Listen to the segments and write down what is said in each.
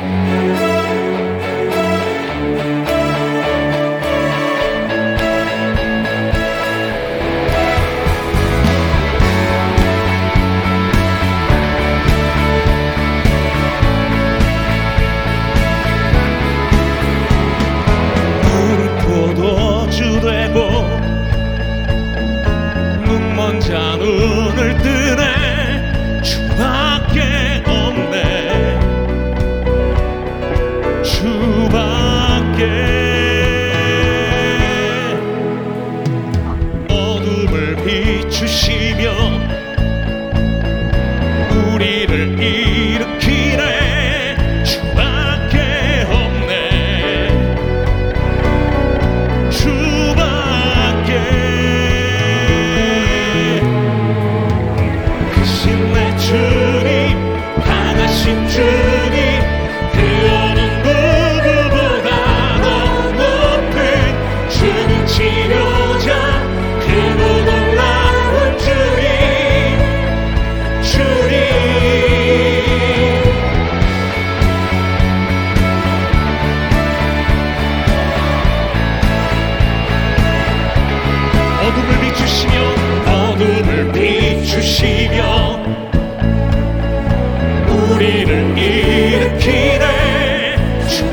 Música 知。 우리를 일으키네. 주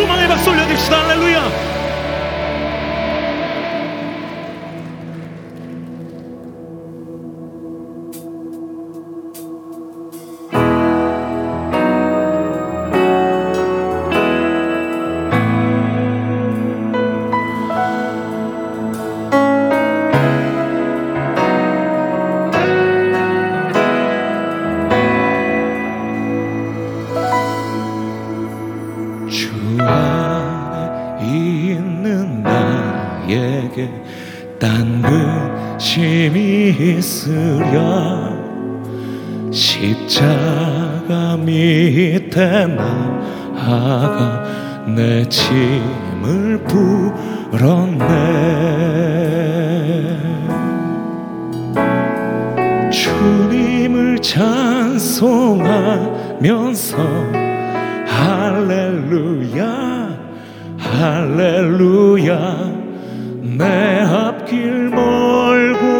소망의 박수 올려드립시다. 할렐루야 있으랴 십자가 밑에 나아가 내 짐을 풀었네. 주님을 찬송하면서 할렐루야 할렐루야 내 앞길 멀고 험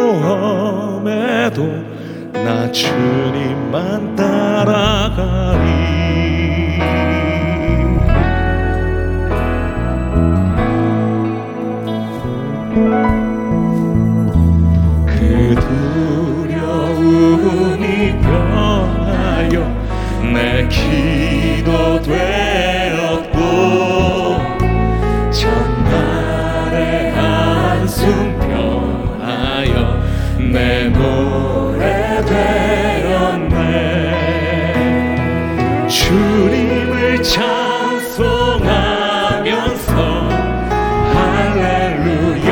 해도 나 주님만 따라가리. 그 두려움이 변하여 내기 노래 되었네. 주님을 찬송하면서 할렐루야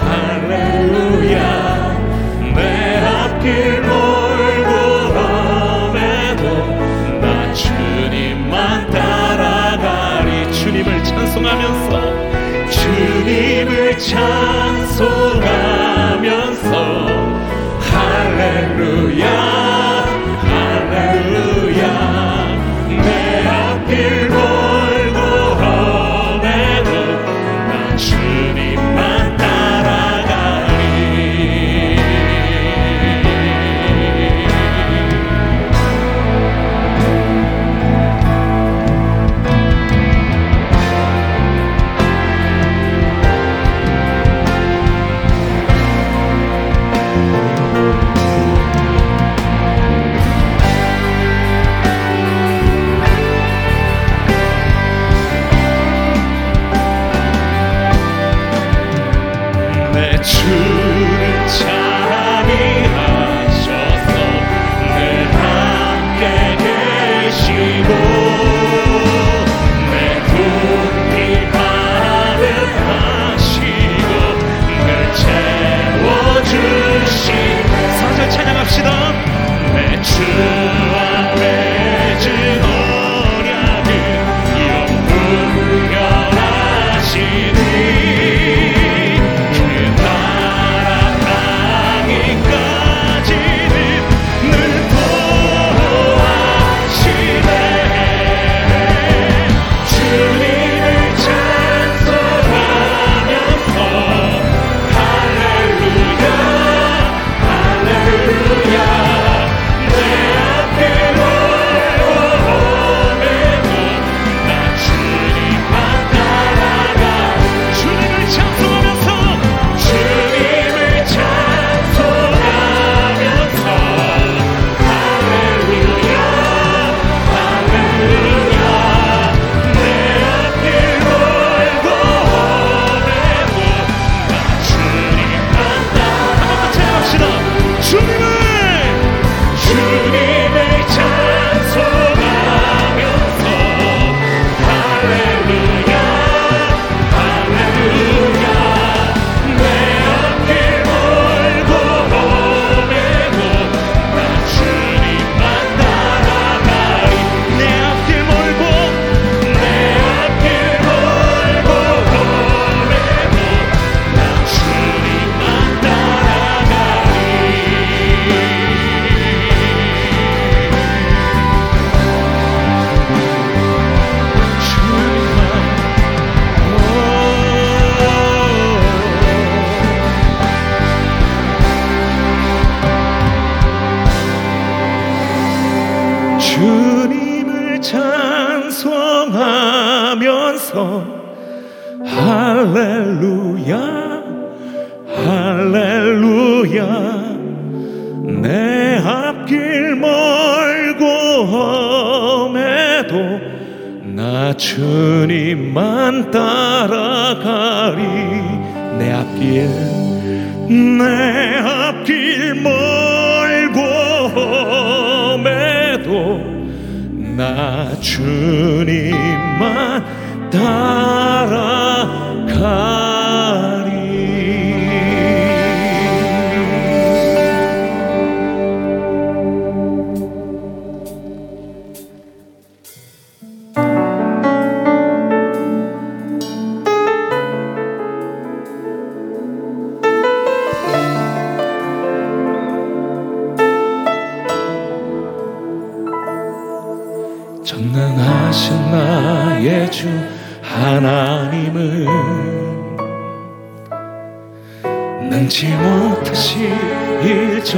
할렐루야. 내 앞길 몰고 험해도 나 주님만 따라가리. 주님을 찬송하면서 주님을 찬송하 should. 나 주님만 따라가리. 내 앞길 내 앞길 멀고 험해도 나 주님만 따라 능치 못하실 일정이었네.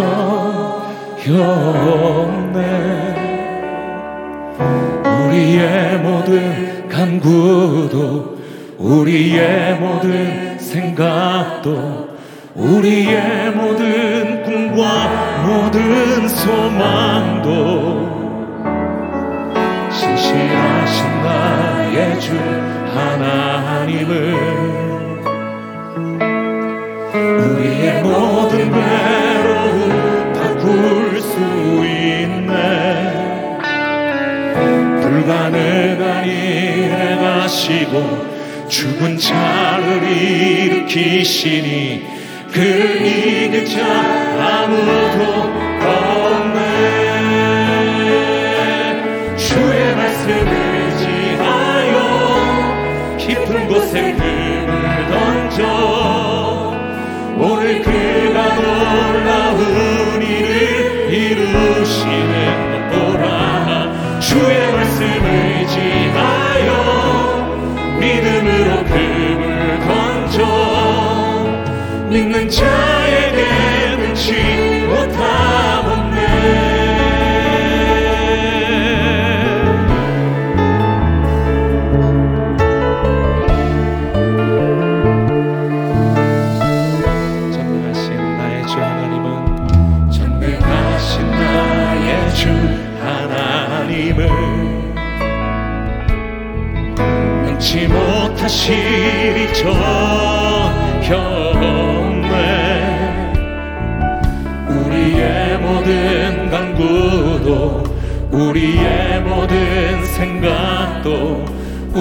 우리의 모든 간구도 우리의 모든 생각도 우리의 모든 꿈과 모든 소망도 신실하신 나의 주 하나님을 하시고 죽은 자를 일으키시니 그를 이길 자 아무도 없네. 주의 말씀을 지하여 깊은 곳에 금을 던져. 오늘 그가 놀라운 일을 이루시는 것보라 주의 말씀을 지하여 금을 던져 믿는 자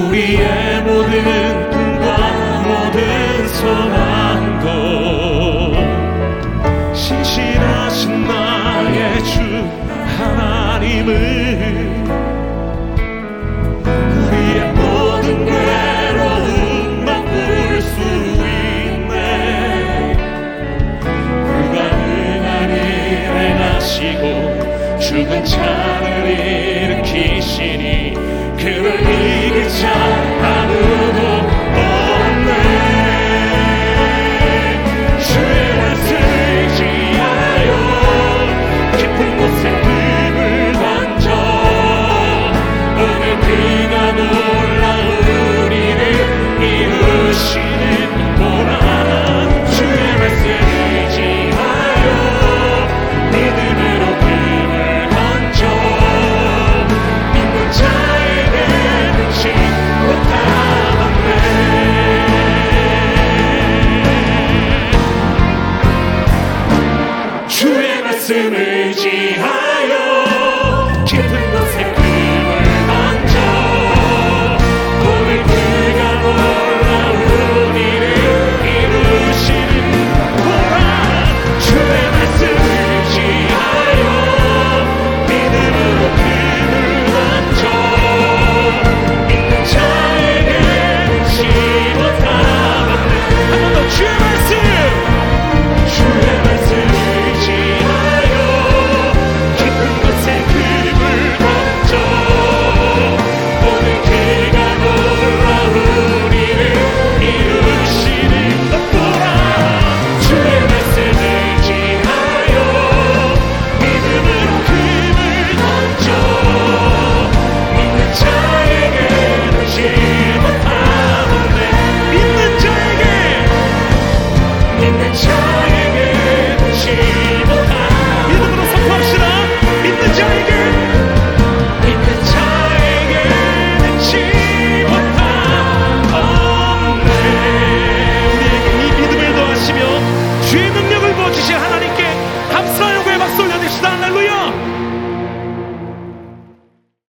우리의 모든 꿈과 모든 소망도 신실하신 나의 주 하나님을 우리 모든 괴로움 맛볼 수 있네. 그가 은한 일을 하시고 죽은 자를 일으키시니 그를 이기자 아무도